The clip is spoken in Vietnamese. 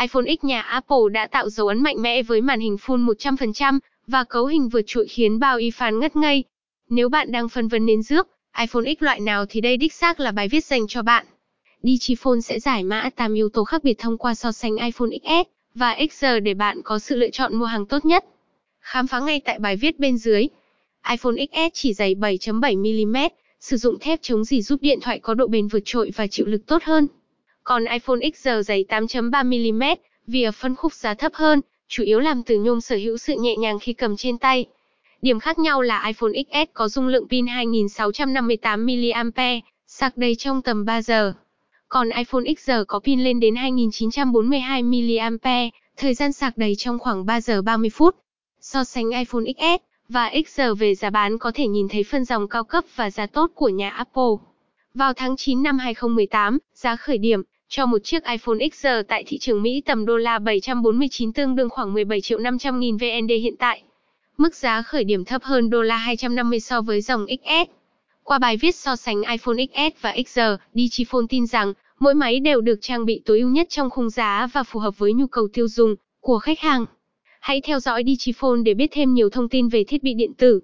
iPhone X nhà Apple đã tạo dấu ấn mạnh mẽ với màn hình Full 100% và cấu hình vượt trội khiến bao y fan ngất ngây. Nếu bạn đang phân vân nên rước iPhone X loại nào thì đây đích xác là bài viết dành cho bạn. Digiphone sẽ giải mã 8 yếu tố khác biệt thông qua so sánh iPhone XS và XR để bạn có sự lựa chọn mua hàng tốt nhất. Khám phá ngay tại bài viết bên dưới. iPhone XS chỉ dày 7.7mm, sử dụng thép chống dỉ giúp điện thoại có độ bền vượt trội và chịu lực tốt hơn. Còn iPhone XR dày 8.3mm, vì ở phân khúc giá thấp hơn, chủ yếu làm từ nhôm sở hữu sự nhẹ nhàng khi cầm trên tay. Điểm khác nhau là iPhone XS có dung lượng pin 2658 mAh, sạc đầy trong tầm 3 giờ. Còn iPhone XR có pin lên đến 2942 mAh, thời gian sạc đầy trong khoảng 3 giờ 30 phút. So sánh iPhone XS và XR về giá bán có thể nhìn thấy phân dòng cao cấp và giá tốt của nhà Apple. Vào tháng 9 năm 2018, giá khởi điểm cho một chiếc iPhone XR tại thị trường Mỹ tầm đô la 749 tương đương khoảng 17 triệu 500 nghìn VND hiện tại. Mức giá khởi điểm thấp hơn đô la 250 so với dòng XS. Qua bài viết so sánh iPhone XS và XR, Digiphone tin rằng mỗi máy đều được trang bị tối ưu nhất trong khung giá và phù hợp với nhu cầu tiêu dùng của khách hàng. Hãy theo dõi Digiphone để biết thêm nhiều thông tin về thiết bị điện tử.